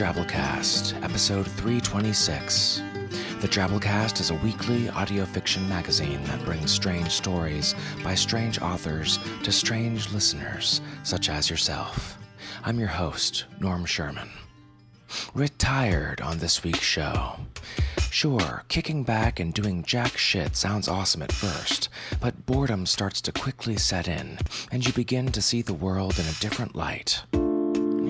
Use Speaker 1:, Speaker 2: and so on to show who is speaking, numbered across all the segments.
Speaker 1: Drabblecast, episode 326. The Drabblecast is a weekly audio fiction magazine that brings strange stories by strange authors to strange listeners, such as yourself. I'm your host, Norm Sherman. Retired on this week's show. Sure, kicking back and doing jack shit sounds awesome at first, but boredom starts to quickly set in, and you begin to see the world in a different light.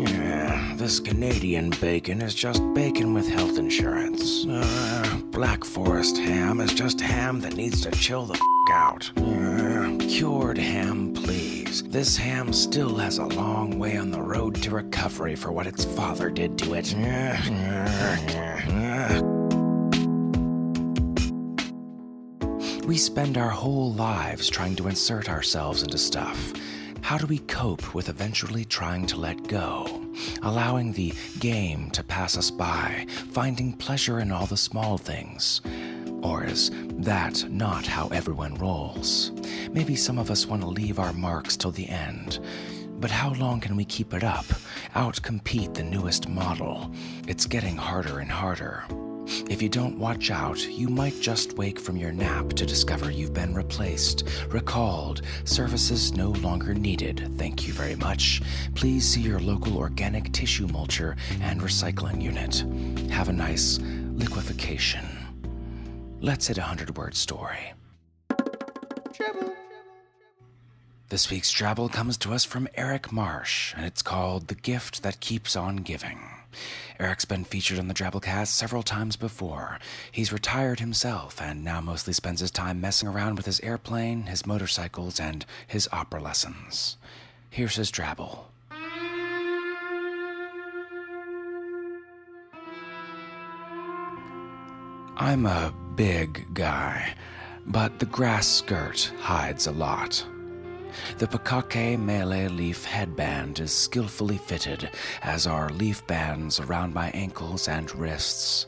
Speaker 1: Yeah, this Canadian bacon is just bacon with health insurance. Uh, Black Forest ham is just ham that needs to chill the f- out. Uh, cured ham, please. This ham still has a long way on the road to recovery for what its father did to it. We spend our whole lives trying to insert ourselves into stuff. How do we cope with eventually trying to let go? Allowing the game to pass us by, finding pleasure in all the small things. Or is that not how everyone rolls? Maybe some of us want to leave our marks till the end. But how long can we keep it up? Outcompete the newest model? It's getting harder and harder. If you don't watch out, you might just wake from your nap to discover you've been replaced, recalled, services no longer needed. Thank you very much. Please see your local organic tissue mulcher and recycling unit. Have a nice liquefaction. Let's hit a hundred word story. This week's Drabble comes to us from Eric Marsh, and it's called The Gift That Keeps On Giving. Eric's been featured on the Drabblecast several times before. He's retired himself and now mostly spends his time messing around with his airplane, his motorcycles, and his opera lessons. Here's his Drabble. I'm a big guy, but the grass skirt hides a lot. The Pakake Mele leaf headband is skillfully fitted, as are leaf bands around my ankles and wrists.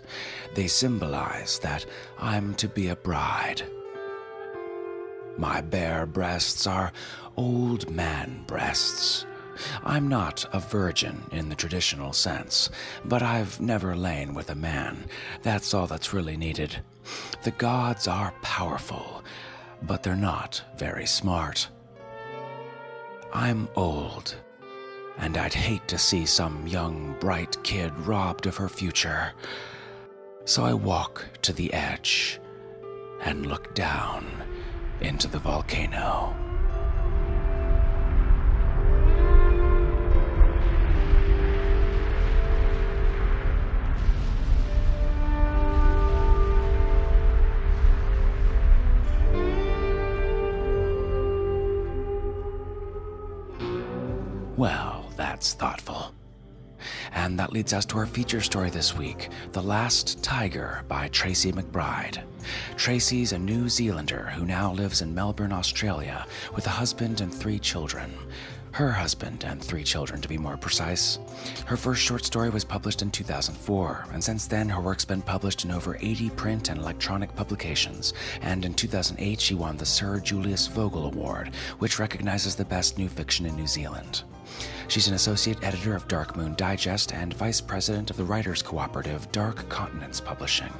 Speaker 1: They symbolize that I'm to be a bride. My bare breasts are old man breasts. I'm not a virgin in the traditional sense, but I've never lain with a man. That's all that's really needed. The gods are powerful, but they're not very smart. I'm old, and I'd hate to see some young, bright kid robbed of her future. So I walk to the edge and look down into the volcano. Well, that's thoughtful. And that leads us to our feature story this week The Last Tiger by Tracie McBride. Tracie's a New Zealander who now lives in Melbourne, Australia, with a husband and three children. Her husband, and three children to be more precise. Her first short story was published in 2004, and since then her work's been published in over 80 print and electronic publications. And in 2008, she won the Sir Julius Vogel Award, which recognizes the best new fiction in New Zealand. She's an associate editor of Dark Moon Digest and vice president of the writers cooperative Dark Continents Publishing.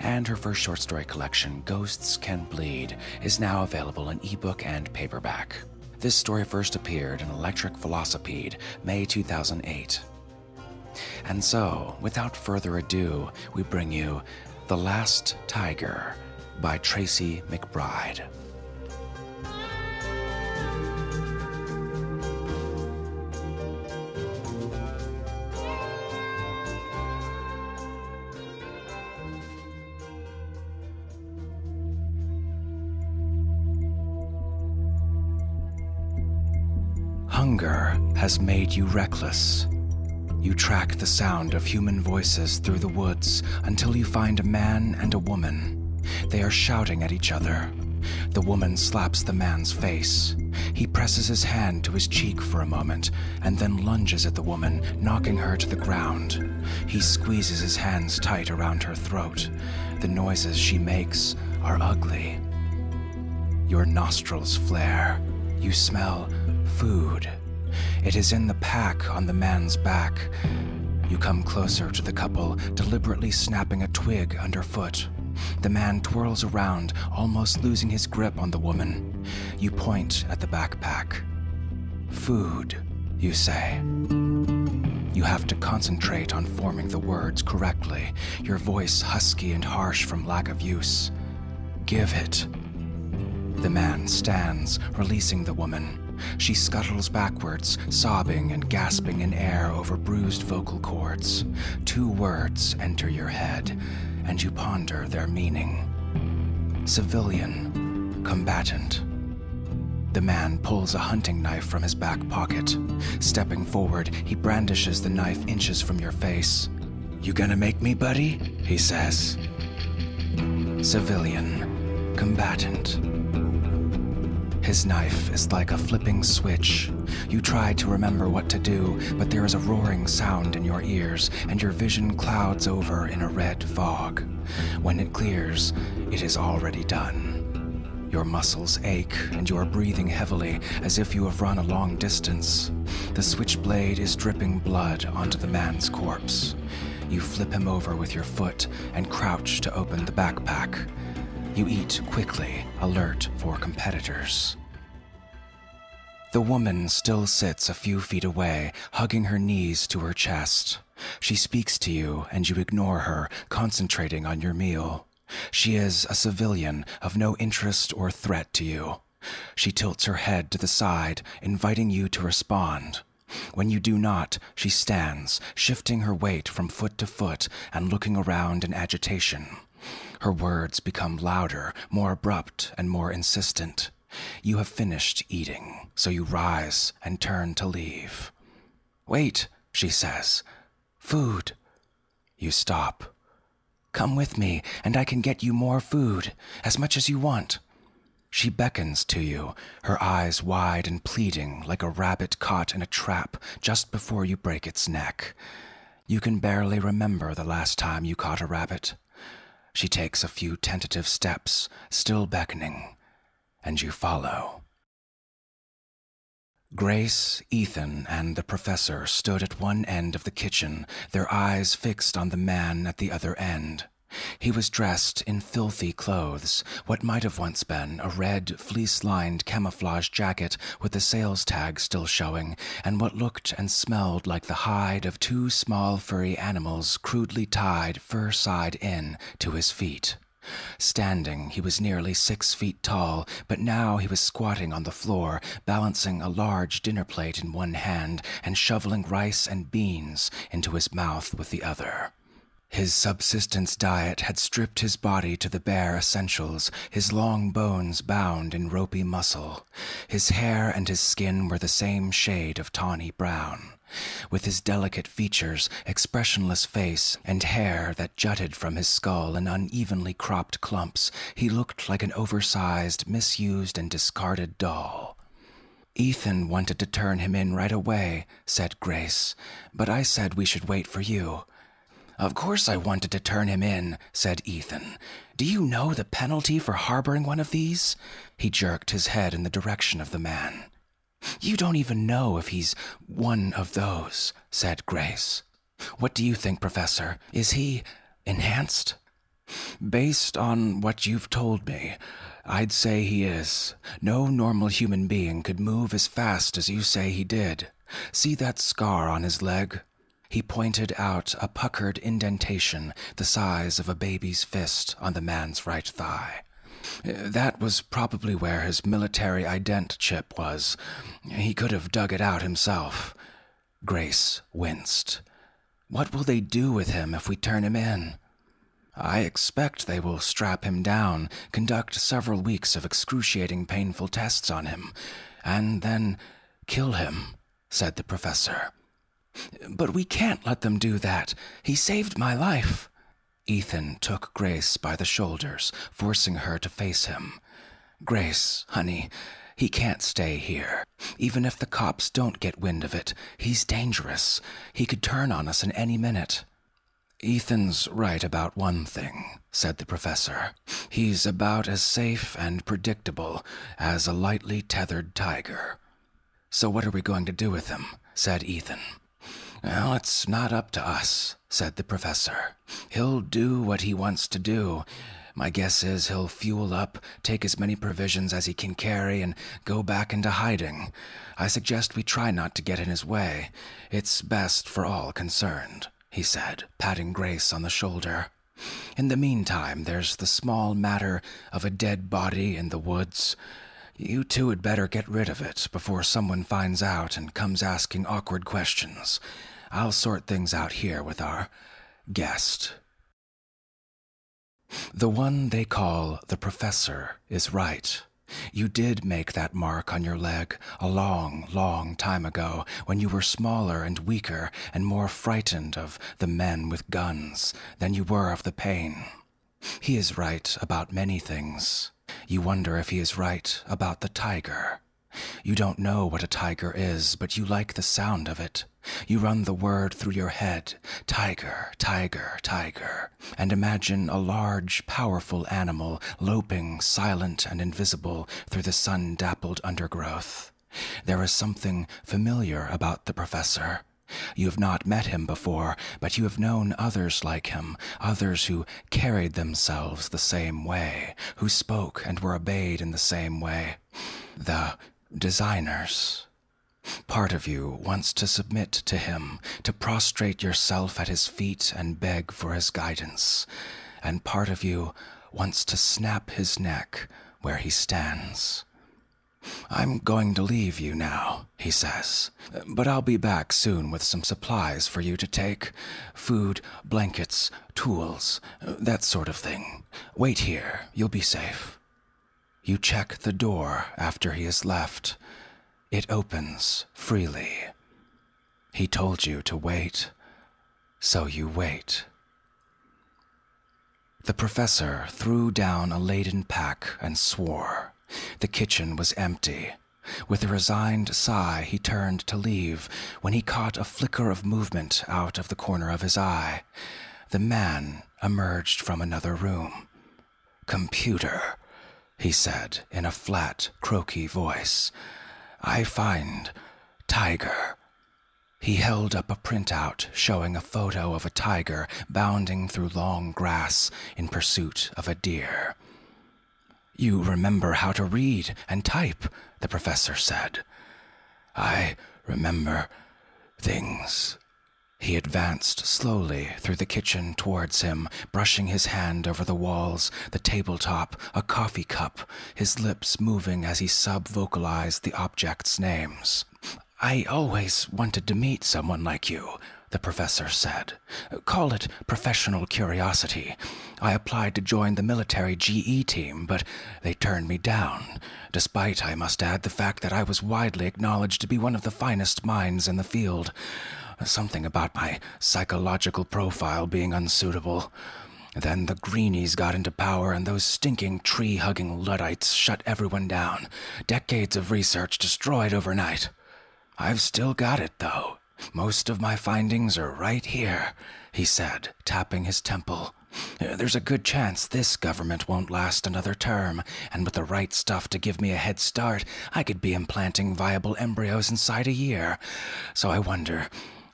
Speaker 1: And her first short story collection, Ghosts Can Bleed, is now available in ebook and paperback. This story first appeared in Electric Velocipede, May 2008. And so, without further ado, we bring you The Last Tiger by Tracie McBride. Hunger has made you reckless. You track the sound of human voices through the woods until you find a man and a woman. They are shouting at each other. The woman slaps the man's face. He presses his hand to his cheek for a moment and then lunges at the woman, knocking her to the ground. He squeezes his hands tight around her throat. The noises she makes are ugly. Your nostrils flare. You smell food. It is in the pack on the man's back. You come closer to the couple, deliberately snapping a twig underfoot. The man twirls around, almost losing his grip on the woman. You point at the backpack. Food, you say. You have to concentrate on forming the words correctly, your voice husky and harsh from lack of use. Give it. The man stands, releasing the woman. She scuttles backwards, sobbing and gasping in air over bruised vocal cords. Two words enter your head, and you ponder their meaning civilian, combatant. The man pulls a hunting knife from his back pocket. Stepping forward, he brandishes the knife inches from your face. You gonna make me, buddy? He says. Civilian, combatant. His knife is like a flipping switch. You try to remember what to do, but there is a roaring sound in your ears, and your vision clouds over in a red fog. When it clears, it is already done. Your muscles ache, and you are breathing heavily as if you have run a long distance. The switchblade is dripping blood onto the man's corpse. You flip him over with your foot and crouch to open the backpack. You eat quickly, alert for competitors. The woman still sits a few feet away, hugging her knees to her chest. She speaks to you, and you ignore her, concentrating on your meal. She is a civilian of no interest or threat to you. She tilts her head to the side, inviting you to respond. When you do not, she stands, shifting her weight from foot to foot and looking around in agitation. Her words become louder, more abrupt, and more insistent. You have finished eating, so you rise and turn to leave. Wait, she says. Food. You stop. Come with me, and I can get you more food, as much as you want. She beckons to you, her eyes wide and pleading like a rabbit caught in a trap just before you break its neck. You can barely remember the last time you caught a rabbit. She takes a few tentative steps, still beckoning, and you follow. Grace, Ethan, and the professor stood at one end of the kitchen, their eyes fixed on the man at the other end. He was dressed in filthy clothes, what might have once been a red, fleece lined camouflage jacket with the sales tag still showing, and what looked and smelled like the hide of two small furry animals crudely tied fur side in to his feet. Standing, he was nearly six feet tall, but now he was squatting on the floor, balancing a large dinner plate in one hand and shoveling rice and beans into his mouth with the other. His subsistence diet had stripped his body to the bare essentials, his long bones bound in ropey muscle. His hair and his skin were the same shade of tawny brown. With his delicate features, expressionless face, and hair that jutted from his skull in unevenly cropped clumps, he looked like an oversized, misused, and discarded doll. Ethan wanted to turn him in right away, said Grace, but I said we should wait for you. Of course I wanted to turn him in, said Ethan. Do you know the penalty for harboring one of these? He jerked his head in the direction of the man. You don't even know if he's one of those, said Grace. What do you think, Professor? Is he enhanced? Based on what you've told me, I'd say he is. No normal human being could move as fast as you say he did. See that scar on his leg? He pointed out a puckered indentation the size of a baby's fist on the man's right thigh. That was probably where his military ident chip was. He could have dug it out himself. Grace winced. What will they do with him if we turn him in? I expect they will strap him down, conduct several weeks of excruciating painful tests on him, and then kill him, said the professor. But we can't let them do that. He saved my life. Ethan took Grace by the shoulders, forcing her to face him. Grace, honey, he can't stay here. Even if the cops don't get wind of it, he's dangerous. He could turn on us in any minute. Ethan's right about one thing, said the professor. He's about as safe and predictable as a lightly tethered tiger. So what are we going to do with him? said Ethan. Well, it's not up to us, said the professor. He'll do what he wants to do. My guess is he'll fuel up, take as many provisions as he can carry, and go back into hiding. I suggest we try not to get in his way. It's best for all concerned he said, patting Grace on the shoulder. In the meantime, there's the small matter of a dead body in the woods. You two had better get rid of it before someone finds out and comes asking awkward questions. I'll sort things out here with our guest. The one they call the Professor is right. You did make that mark on your leg a long, long time ago when you were smaller and weaker and more frightened of the men with guns than you were of the pain. He is right about many things. You wonder if he is right about the tiger. You don't know what a tiger is, but you like the sound of it. You run the word through your head tiger, tiger, tiger, and imagine a large, powerful animal loping, silent and invisible, through the sun dappled undergrowth. There is something familiar about the professor. You have not met him before, but you have known others like him, others who carried themselves the same way, who spoke and were obeyed in the same way. The designers. Part of you wants to submit to him, to prostrate yourself at his feet and beg for his guidance, and part of you wants to snap his neck where he stands. I'm going to leave you now, he says, but I'll be back soon with some supplies for you to take food, blankets, tools, that sort of thing. Wait here, you'll be safe. You check the door after he has left. It opens freely. He told you to wait, so you wait. The professor threw down a laden pack and swore. The kitchen was empty. With a resigned sigh, he turned to leave when he caught a flicker of movement out of the corner of his eye. The man emerged from another room. Computer, he said in a flat, croaky voice. I find tiger. He held up a printout showing a photo of a tiger bounding through long grass in pursuit of a deer. You remember how to read and type, the professor said. I remember things. He advanced slowly through the kitchen towards him, brushing his hand over the walls, the tabletop, a coffee cup, his lips moving as he sub vocalized the objects' names. I always wanted to meet someone like you, the professor said. Call it professional curiosity. I applied to join the military GE team, but they turned me down, despite, I must add, the fact that I was widely acknowledged to be one of the finest minds in the field. Something about my psychological profile being unsuitable. Then the Greenies got into power, and those stinking tree hugging Luddites shut everyone down. Decades of research destroyed overnight. I've still got it, though. Most of my findings are right here, he said, tapping his temple. There's a good chance this government won't last another term, and with the right stuff to give me a head start, I could be implanting viable embryos inside a year. So I wonder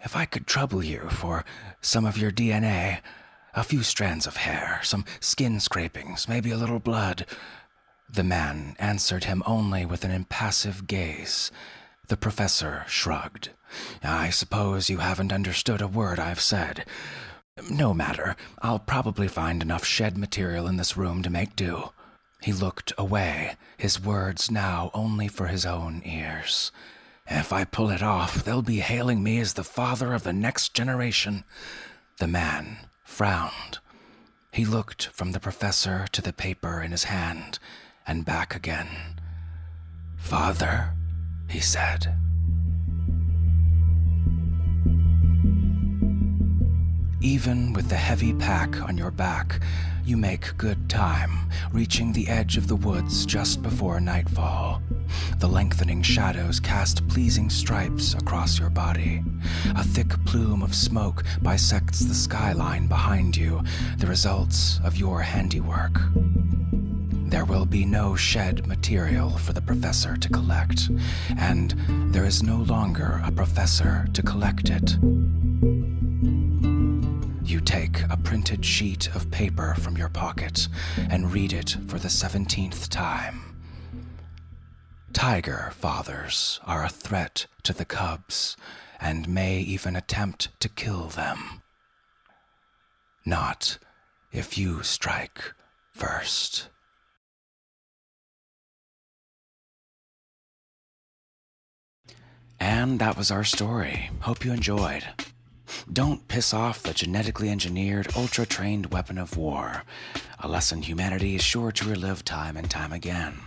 Speaker 1: if I could trouble you for some of your DNA. A few strands of hair, some skin scrapings, maybe a little blood. The man answered him only with an impassive gaze. The professor shrugged. I suppose you haven't understood a word I've said. No matter. I'll probably find enough shed material in this room to make do. He looked away, his words now only for his own ears. If I pull it off, they'll be hailing me as the father of the next generation. The man frowned. He looked from the professor to the paper in his hand and back again. Father, he said. Even with the heavy pack on your back, you make good time, reaching the edge of the woods just before nightfall. The lengthening shadows cast pleasing stripes across your body. A thick plume of smoke bisects the skyline behind you, the results of your handiwork. There will be no shed material for the professor to collect, and there is no longer a professor to collect it. Take a printed sheet of paper from your pocket and read it for the 17th time. Tiger fathers are a threat to the cubs and may even attempt to kill them. Not if you strike first. And that was our story. Hope you enjoyed. Don't piss off the genetically engineered, ultra trained weapon of war, a lesson humanity is sure to relive time and time again.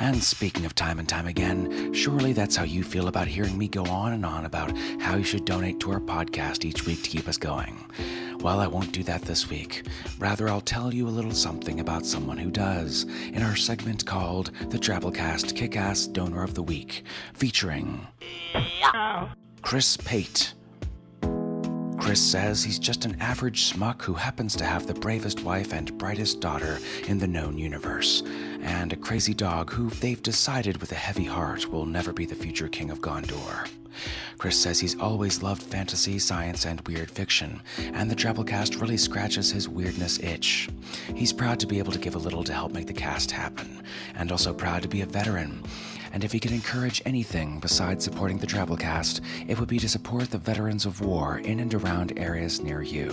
Speaker 1: And speaking of time and time again, surely that's how you feel about hearing me go on and on about how you should donate to our podcast each week to keep us going. Well, I won't do that this week. Rather, I'll tell you a little something about someone who does in our segment called the Drabblecast Kick Ass Donor of the Week, featuring Chris Pate. Chris says he's just an average smuck who happens to have the bravest wife and brightest daughter in the known universe, and a crazy dog who they've decided with a heavy heart will never be the future king of Gondor. Chris says he's always loved fantasy, science, and weird fiction, and the Drabblecast really scratches his weirdness itch. He's proud to be able to give a little to help make the cast happen, and also proud to be a veteran. And if he could encourage anything besides supporting the Drabblecast, it would be to support the veterans of war in and around areas near you.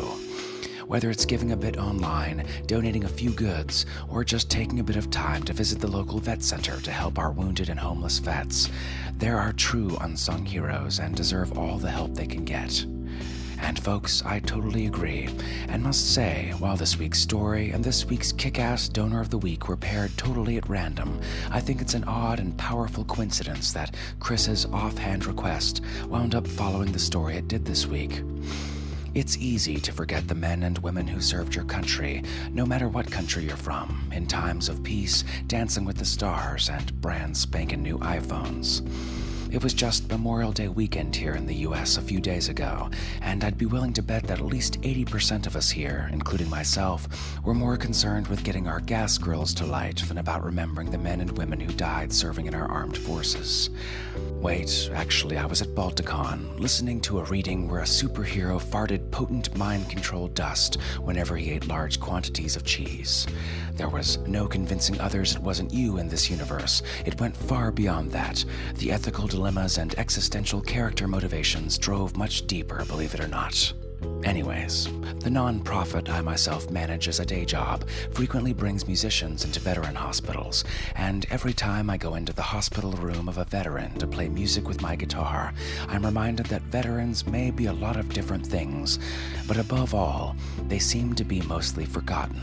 Speaker 1: Whether it's giving a bit online, donating a few goods, or just taking a bit of time to visit the local vet center to help our wounded and homeless vets, there are true unsung heroes and deserve all the help they can get. And folks, I totally agree, and must say, while this week's story and this week's kick ass donor of the week were paired totally at random, I think it's an odd and powerful coincidence that Chris's offhand request wound up following the story it did this week. It's easy to forget the men and women who served your country, no matter what country you're from, in times of peace, dancing with the stars, and brand spanking new iPhones. It was just Memorial Day weekend here in the US a few days ago, and I'd be willing to bet that at least 80% of us here, including myself, were more concerned with getting our gas grills to light than about remembering the men and women who died serving in our armed forces. Wait, actually, I was at Balticon, listening to a reading where a superhero farted potent mind control dust whenever he ate large quantities of cheese. There was no convincing others it wasn't you in this universe. It went far beyond that. The ethical dilemmas and existential character motivations drove much deeper, believe it or not. Anyways, the non-profit I myself manage as a day job frequently brings musicians into veteran hospitals, and every time I go into the hospital room of a veteran to play music with my guitar, I'm reminded that veterans may be a lot of different things, but above all, they seem to be mostly forgotten.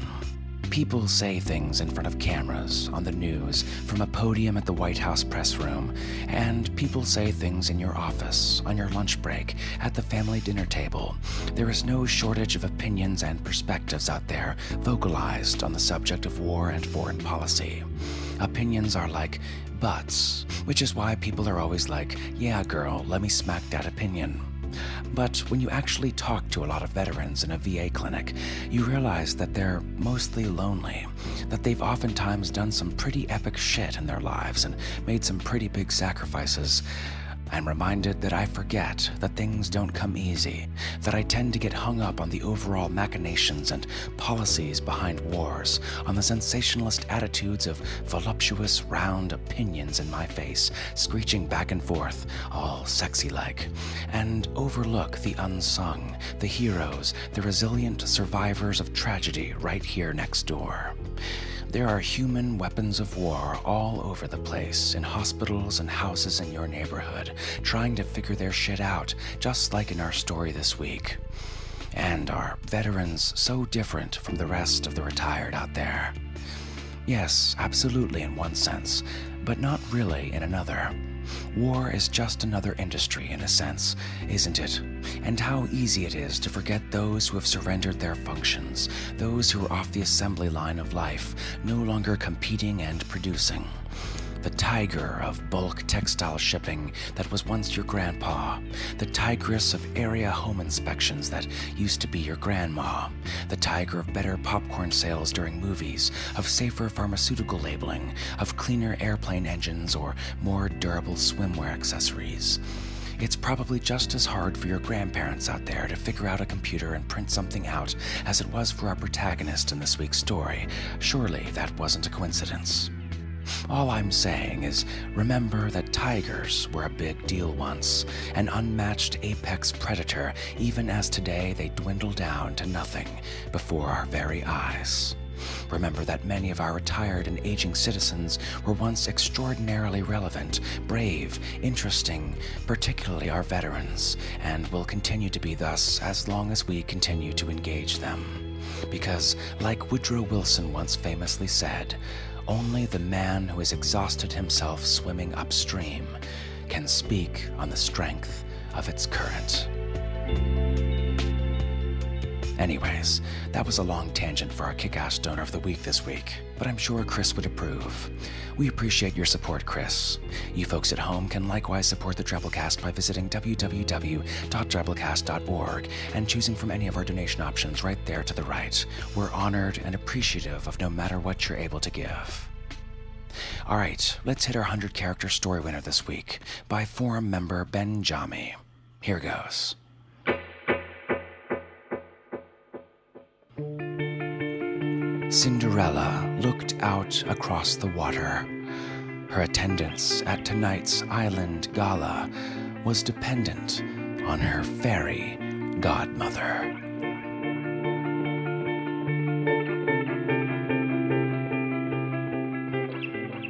Speaker 1: People say things in front of cameras, on the news, from a podium at the White House press room, and people say things in your office, on your lunch break, at the family dinner table. There is no shortage of opinions and perspectives out there vocalized on the subject of war and foreign policy. Opinions are like butts, which is why people are always like, yeah, girl, let me smack that opinion. But when you actually talk to a lot of veterans in a VA clinic, you realize that they're mostly lonely, that they've oftentimes done some pretty epic shit in their lives and made some pretty big sacrifices. I'm reminded that I forget that things don't come easy, that I tend to get hung up on the overall machinations and policies behind wars, on the sensationalist attitudes of voluptuous, round opinions in my face, screeching back and forth, all sexy like, and overlook the unsung, the heroes, the resilient survivors of tragedy right here next door. There are human weapons of war all over the place, in hospitals and houses in your neighborhood, trying to figure their shit out, just like in our story this week. And are veterans so different from the rest of the retired out there? Yes, absolutely in one sense, but not really in another. War is just another industry, in a sense, isn't it? And how easy it is to forget those who have surrendered their functions, those who are off the assembly line of life, no longer competing and producing the tiger of bulk textile shipping that was once your grandpa, the tigress of area home inspections that used to be your grandma, the tiger of better popcorn sales during movies, of safer pharmaceutical labeling, of cleaner airplane engines or more durable swimwear accessories. It's probably just as hard for your grandparents out there to figure out a computer and print something out as it was for our protagonist in this week's story. Surely that wasn't a coincidence. All I'm saying is remember that tigers were a big deal once, an unmatched apex predator, even as today they dwindle down to nothing before our very eyes. Remember that many of our retired and aging citizens were once extraordinarily relevant, brave, interesting, particularly our veterans, and will continue to be thus as long as we continue to engage them. Because, like Woodrow Wilson once famously said, only the man who has exhausted himself swimming upstream can speak on the strength of its current. Anyways, that was a long tangent for our kick ass donor of the week this week, but I'm sure Chris would approve. We appreciate your support, Chris. You folks at home can likewise support the Drabblecast by visiting www.drabblecast.org and choosing from any of our donation options right there to the right. We're honored and appreciative of no matter what you're able to give. All right, let's hit our 100 character story winner this week by forum member Ben Jami. Here goes. Cinderella looked out across the water. Her attendance at tonight's island gala was dependent on her fairy godmother.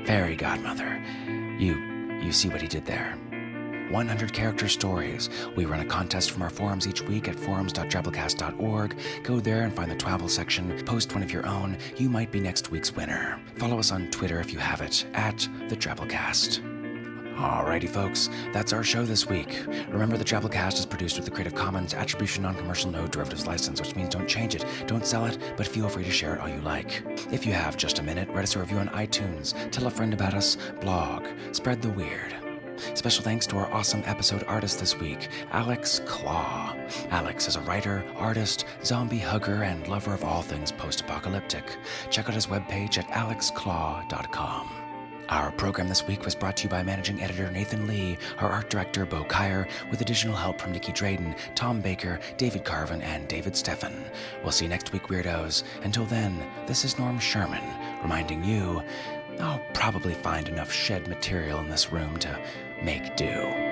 Speaker 1: Fairy godmother. You you see what he did there. 100 character stories. We run a contest from our forums each week at forums.drabblecast.org. Go there and find the travel section, post one of your own. You might be next week's winner. Follow us on Twitter if you have it, at the Drabblecast. Alrighty, folks, that's our show this week. Remember, the Drabblecast is produced with the Creative Commons Attribution Non Commercial No Derivatives License, which means don't change it, don't sell it, but feel free to share it all you like. If you have just a minute, write us a review on iTunes, tell a friend about us, blog, spread the weird. Special thanks to our awesome episode artist this week, Alex Claw. Alex is a writer, artist, zombie hugger, and lover of all things post apocalyptic. Check out his webpage at alexclaw.com. Our program this week was brought to you by managing editor Nathan Lee, our art director Bo Kaier, with additional help from Nicky Drayden, Tom Baker, David Carvin, and David Steffen. We'll see you next week, weirdos. Until then, this is Norm Sherman, reminding you I'll probably find enough shed material in this room to make do.